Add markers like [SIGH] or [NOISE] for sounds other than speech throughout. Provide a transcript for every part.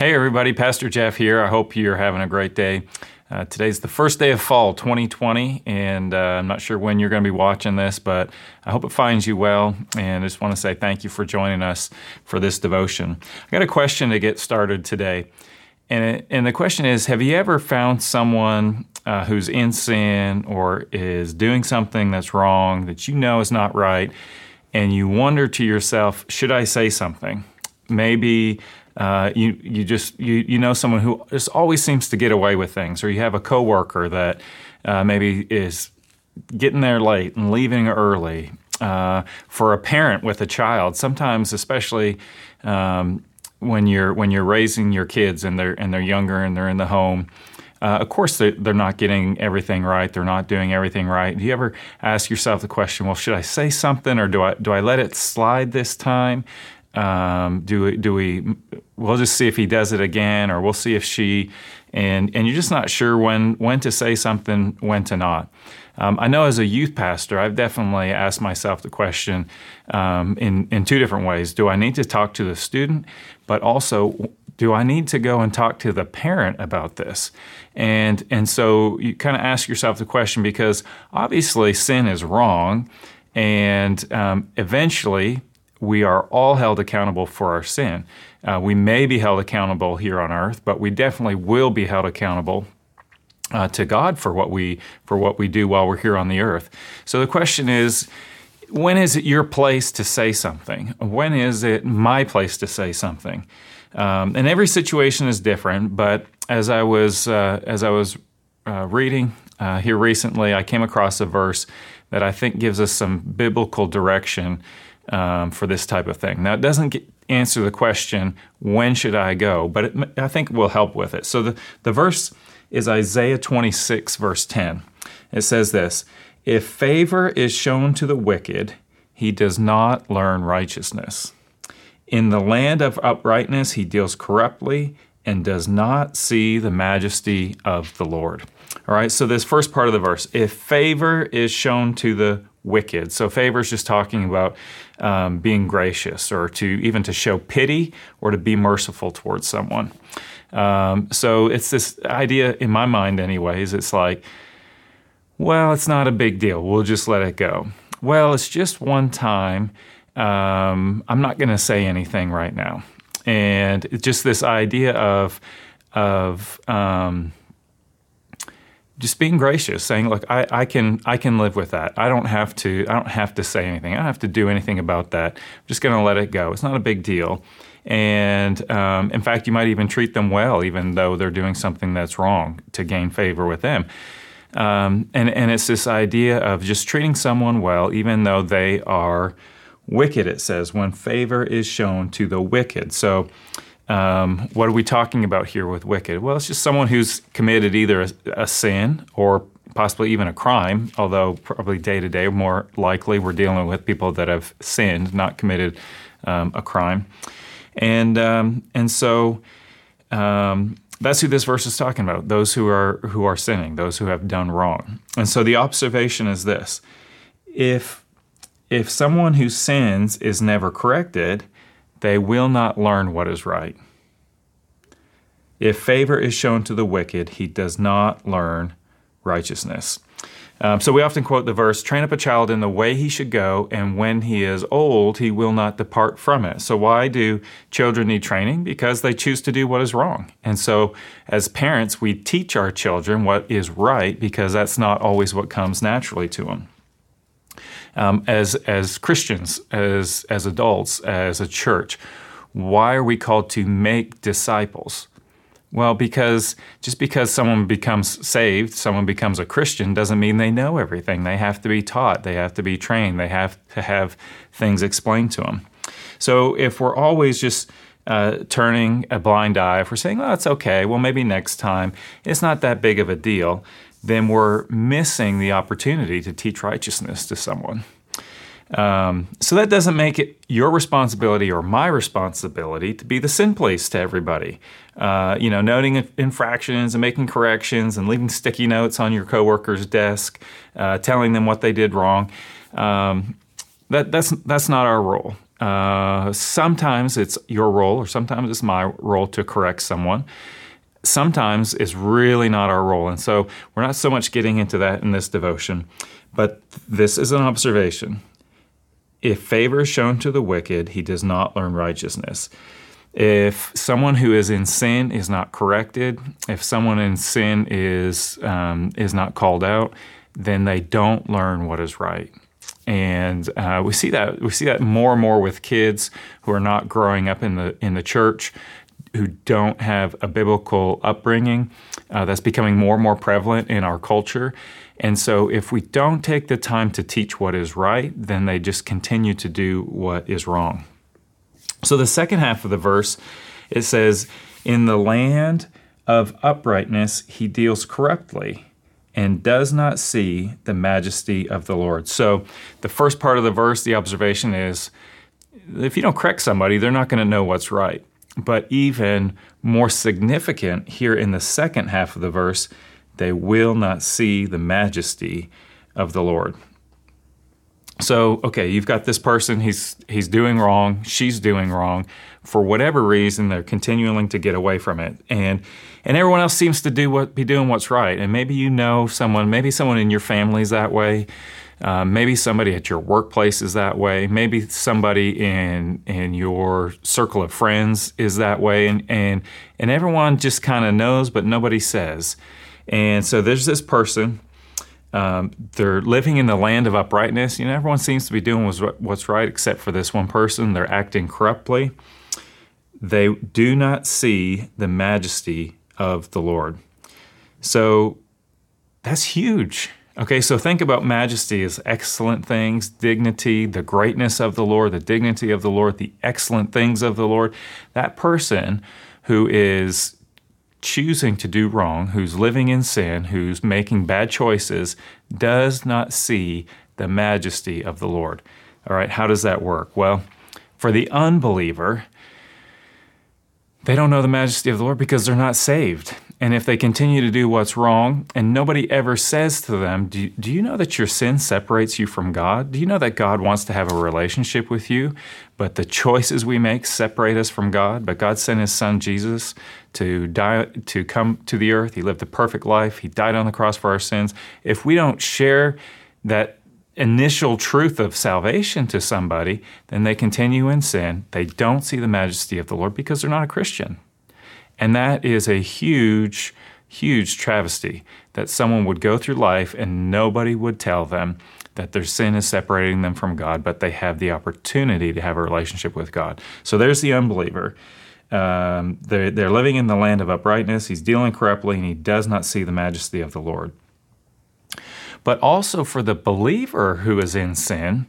Hey, everybody, Pastor Jeff here. I hope you're having a great day. Uh, today's the first day of fall 2020, and uh, I'm not sure when you're going to be watching this, but I hope it finds you well. And I just want to say thank you for joining us for this devotion. I got a question to get started today. And, it, and the question is Have you ever found someone uh, who's in sin or is doing something that's wrong that you know is not right, and you wonder to yourself, Should I say something? Maybe uh, you you just you you know someone who just always seems to get away with things, or you have a coworker that uh, maybe is getting there late and leaving early. Uh, for a parent with a child, sometimes, especially um, when you're when you're raising your kids and they're and they're younger and they're in the home. Uh, of course, they're, they're not getting everything right. They're not doing everything right. Do you ever ask yourself the question, well, should I say something or do I do I let it slide this time? Um, do do we? We'll just see if he does it again, or we'll see if she. And and you're just not sure when when to say something, when to not. Um, I know as a youth pastor, I've definitely asked myself the question um, in in two different ways. Do I need to talk to the student, but also do I need to go and talk to the parent about this? And and so you kind of ask yourself the question because obviously sin is wrong, and um, eventually we are all held accountable for our sin. Uh, we may be held accountable here on earth, but we definitely will be held accountable uh, to God for what we for what we do while we're here on the earth. So the question is, when is it your place to say something? When is it my place to say something? Um, and every situation is different. But as I was uh, as I was uh, reading uh, here recently, I came across a verse that I think gives us some biblical direction um, for this type of thing. Now, it doesn't get, answer the question, when should I go? But it, I think will help with it. So the, the verse is Isaiah 26, verse 10. It says this If favor is shown to the wicked, he does not learn righteousness. In the land of uprightness, he deals corruptly and does not see the majesty of the Lord. All right, so this first part of the verse if favor is shown to the wicked. So favor is just talking about um, being gracious or to even to show pity or to be merciful towards someone. Um, so it's this idea in my mind, anyways. It's like, well, it's not a big deal. We'll just let it go. Well, it's just one time. Um, I'm not going to say anything right now, and just this idea of of um, just being gracious, saying, "Look, I, I, can I can live with that. I don't have to I don't have to say anything. I don't have to do anything about that. I'm just going to let it go. It's not a big deal." And um, in fact, you might even treat them well, even though they're doing something that's wrong, to gain favor with them. Um, and and it's this idea of just treating someone well, even though they are wicked. It says when favor is shown to the wicked. So um, what are we talking about here with wicked? Well, it's just someone who's committed either a, a sin or possibly even a crime, although probably day to day, more likely we're dealing with people that have sinned, not committed um, a crime. And, um, and so um, that's who this verse is talking about those who are, who are sinning, those who have done wrong. And so the observation is this if, if someone who sins is never corrected, they will not learn what is right. If favor is shown to the wicked, he does not learn righteousness. Um, so we often quote the verse train up a child in the way he should go, and when he is old, he will not depart from it. So, why do children need training? Because they choose to do what is wrong. And so, as parents, we teach our children what is right because that's not always what comes naturally to them um, as as Christians, as as adults, as a church. Why are we called to make disciples? Well, because just because someone becomes saved, someone becomes a Christian, doesn't mean they know everything. They have to be taught, they have to be trained, they have to have things explained to them. So if we're always just uh, turning a blind eye, if we're saying, oh, it's okay, well, maybe next time, it's not that big of a deal, then we're missing the opportunity to teach righteousness to someone. Um, so that doesn't make it your responsibility or my responsibility to be the sin police to everybody. Uh, you know, noting infractions and making corrections and leaving sticky notes on your coworker's desk, uh, telling them what they did wrong. Um, that, that's that's not our role. Uh, sometimes it's your role, or sometimes it's my role to correct someone. Sometimes it's really not our role. And so we're not so much getting into that in this devotion, but this is an observation. If favor is shown to the wicked, he does not learn righteousness. If someone who is in sin is not corrected, if someone in sin is um, is not called out, then they don't learn what is right. And uh, we see that we see that more and more with kids who are not growing up in the in the church, who don't have a biblical upbringing. Uh, that's becoming more and more prevalent in our culture. And so, if we don't take the time to teach what is right, then they just continue to do what is wrong. So, the second half of the verse, it says, In the land of uprightness, he deals corruptly and does not see the majesty of the Lord. So, the first part of the verse, the observation is if you don't correct somebody, they're not going to know what's right. But even more significant here in the second half of the verse, they will not see the majesty of the Lord. So, okay, you've got this person, he's he's doing wrong, she's doing wrong. For whatever reason, they're continuing to get away from it. And and everyone else seems to do what be doing what's right. And maybe you know someone, maybe someone in your family is that way. Uh, maybe somebody at your workplace is that way. Maybe somebody in in your circle of friends is that way, and and and everyone just kind of knows, but nobody says. And so there's this person. Um, they're living in the land of uprightness. You know, everyone seems to be doing what's, what's right except for this one person. They're acting corruptly. They do not see the majesty of the Lord. So that's huge. Okay, so think about majesty as excellent things, dignity, the greatness of the Lord, the dignity of the Lord, the excellent things of the Lord. That person who is choosing to do wrong, who's living in sin, who's making bad choices, does not see the majesty of the Lord. All right, how does that work? Well, for the unbeliever, they don't know the majesty of the Lord because they're not saved. And if they continue to do what's wrong and nobody ever says to them, do, do you know that your sin separates you from God? Do you know that God wants to have a relationship with you, but the choices we make separate us from God? But God sent his son Jesus to die to come to the earth. He lived a perfect life. He died on the cross for our sins. If we don't share that initial truth of salvation to somebody, then they continue in sin. They don't see the majesty of the Lord because they're not a Christian. And that is a huge, huge travesty that someone would go through life and nobody would tell them that their sin is separating them from God, but they have the opportunity to have a relationship with God. So there's the unbeliever. Um, they're, they're living in the land of uprightness. He's dealing corruptly and he does not see the majesty of the Lord. But also for the believer who is in sin,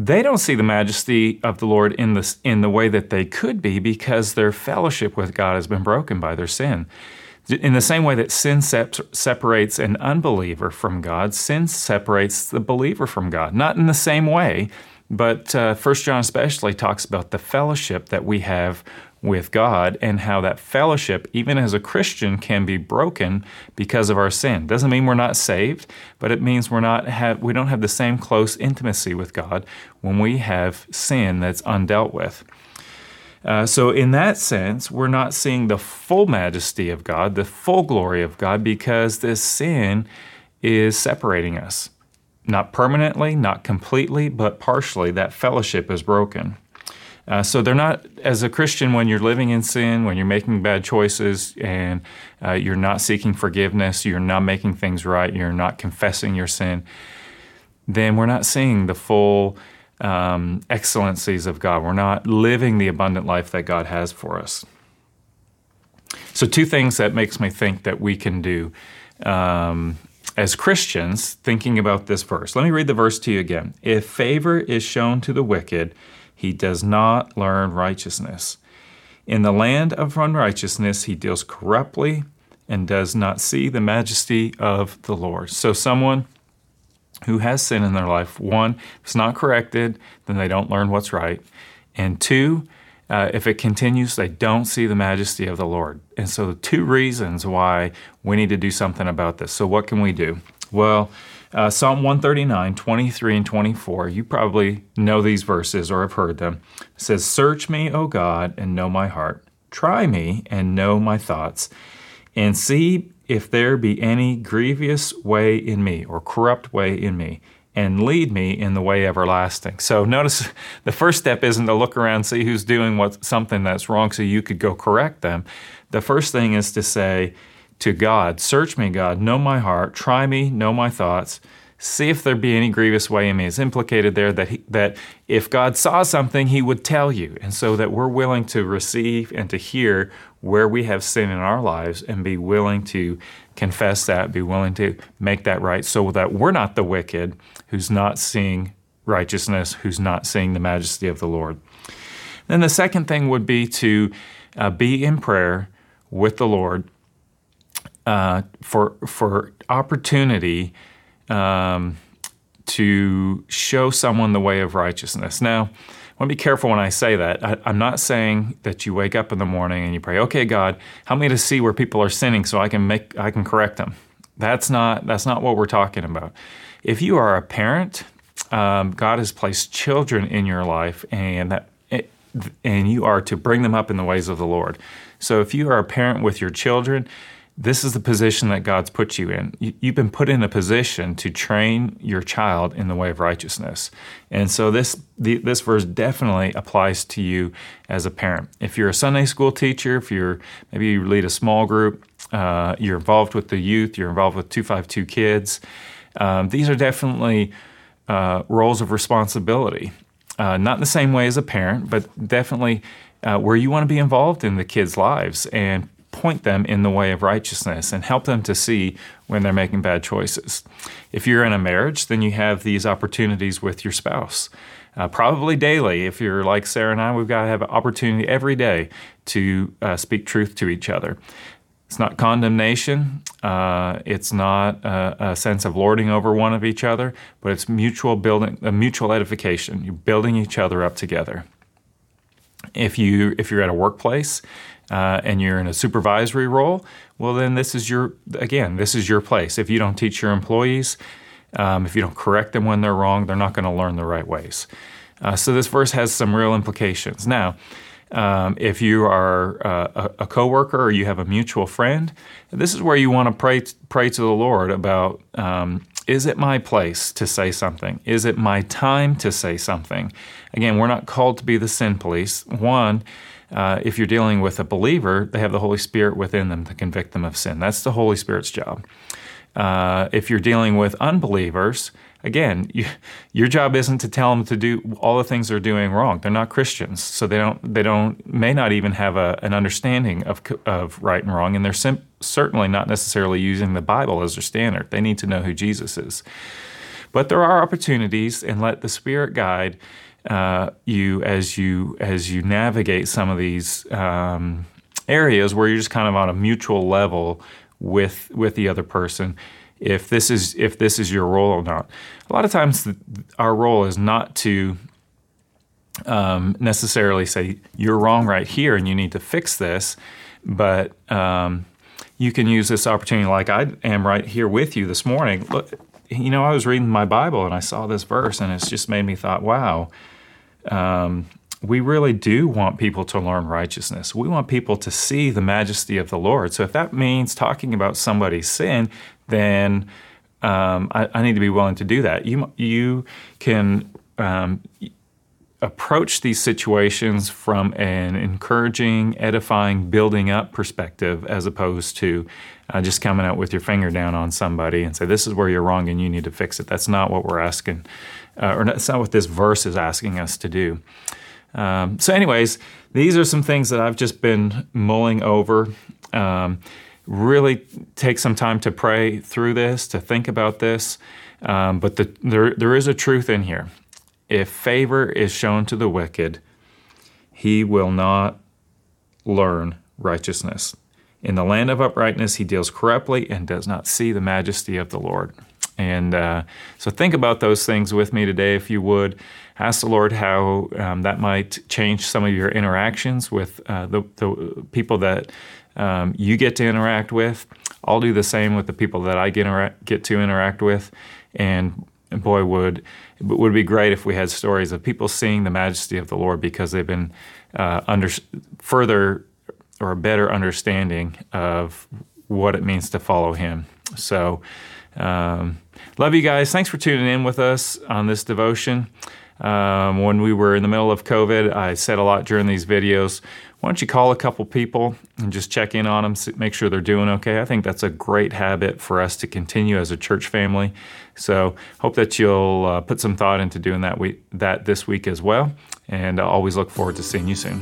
they don't see the majesty of the Lord in the, in the way that they could be because their fellowship with God has been broken by their sin. In the same way that sin separates an unbeliever from God, sin separates the believer from God. Not in the same way, but uh, First John especially talks about the fellowship that we have with God and how that fellowship, even as a Christian, can be broken because of our sin. Doesn't mean we're not saved, but it means we're not have we don't have the same close intimacy with God when we have sin that's undealt with. Uh, so, in that sense, we're not seeing the full majesty of God, the full glory of God, because this sin is separating us. Not permanently, not completely, but partially. That fellowship is broken. Uh, so they're not, as a Christian, when you're living in sin, when you're making bad choices, and uh, you're not seeking forgiveness, you're not making things right, you're not confessing your sin, then we're not seeing the full um, excellencies of God. We're not living the abundant life that God has for us. So, two things that makes me think that we can do um, as Christians, thinking about this verse. Let me read the verse to you again. If favor is shown to the wicked, he does not learn righteousness. In the land of unrighteousness, he deals corruptly and does not see the majesty of the Lord. So, someone who has sin in their life, one, if it's not corrected, then they don't learn what's right. And two, uh, if it continues, they don't see the majesty of the Lord. And so, the two reasons why we need to do something about this. So, what can we do? Well, Uh, Psalm 139, 23 and 24. You probably know these verses or have heard them. It says, Search me, O God, and know my heart. Try me and know my thoughts, and see if there be any grievous way in me or corrupt way in me, and lead me in the way everlasting. So notice [LAUGHS] the first step isn't to look around see who's doing what something that's wrong so you could go correct them. The first thing is to say to God, search me, God, know my heart, try me, know my thoughts, see if there be any grievous way in me. It's implicated there that he, that if God saw something, He would tell you, and so that we're willing to receive and to hear where we have sin in our lives and be willing to confess that, be willing to make that right, so that we're not the wicked who's not seeing righteousness, who's not seeing the majesty of the Lord. Then the second thing would be to uh, be in prayer with the Lord uh, for for opportunity um, to show someone the way of righteousness. Now, want to be careful when I say that. I, am not saying that you wake up in the morning and you pray, "Okay, God, help me to see where people are sinning so I can make I can correct them." That's not that's not what we're talking about. If you are a parent, um, God has placed children in your life, and that and you are to bring them up in the ways of the Lord. So if you are a parent with your children, this is the position that God's put you in. You've been put in a position to train your child in the way of righteousness. And so this this verse definitely applies to you as a parent. If you're a Sunday school teacher, if you're maybe you lead a small group, uh, you're involved with the youth, you're involved with 252 kids, um, these are definitely uh, roles of responsibility. Uh, not in the same way as a parent, but definitely uh, where you want to be involved in the kids' lives and point them in the way of righteousness and help them to see when they're making bad choices. If you're in a marriage, then you have these opportunities with your spouse. Uh, probably daily. If you're like Sarah and I, we've got to have an opportunity every day to uh, speak truth to each other. It's not condemnation. Uh, it's not a, a, sense of lording over one of each other, but it's mutual building, a mutual edification. You're building each other up together. If you if you're at a workplace uh, and you're in a supervisory role, well, then this is your, again, this is your place. If you don't teach your employees, um, if you don't correct them when they're wrong, they're not going to learn the right ways. Uh, so this verse has some real implications. Now, um, if you are uh, a, a coworker or you have a mutual friend, this is where you want to pray pray to the Lord about: um, Is it my place to say something? Is it my time to say something? Again, we're not called to be the sin police. One, uh, if you're dealing with a believer, they have the Holy Spirit within them to convict them of sin. That's the Holy Spirit's job. Uh, if you're dealing with unbelievers, again, you, your job isn't to tell them to do all the things they're doing wrong. They're not Christians, so they don't they don't may not even have a, an understanding of of right and wrong, and they're sim- certainly not necessarily using the Bible as their standard. They need to know who Jesus is. But there are opportunities, and let the Spirit guide uh, you as you as you navigate some of these um, areas where you're just kind of on a mutual level with with the other person if this is if this is your role or not a lot of times the, our role is not to um, necessarily say you're wrong right here and you need to fix this but um, you can use this opportunity like i am right here with you this morning look you know i was reading my bible and i saw this verse and it's just made me thought wow um, we really do want people to learn righteousness. We want people to see the majesty of the Lord. So if that means talking about somebody's sin, then um, I, I, need to be willing to do that. You you can um, approach these situations from an encouraging, edifying, building up perspective, as opposed to uh, just coming out with your finger down on somebody and say, "This is where you're wrong and you need to fix it." That's not what we're asking uh, or that's not what this verse is asking us to do. Um, so, anyways, these are some things that I've just been mulling over. Um, really take some time to pray through this, to think about this. Um, but the, there, there is a truth in here. If favor is shown to the wicked, he will not learn righteousness. In the land of uprightness, he deals corruptly and does not see the majesty of the Lord. And uh, so think about those things with me today, if you would. Ask the Lord how um, that might change some of your interactions with uh, the, the, people that um, you get to interact with. I'll do the same with the people that I get, intera- get to interact with. And boy, would would be great if we had stories of people seeing the majesty of the Lord because they've been uh, under further or a better understanding of what it means to follow Him. So, um, love you guys. Thanks for tuning in with us on this devotion. Um, when we were in the middle of COVID, I said a lot during these videos. Why don't you call a couple people and just check in on them, make sure they're doing okay? I think that's a great habit for us to continue as a church family. So, hope that you'll uh, put some thought into doing that, we- that this week as well. And I always look forward to seeing you soon.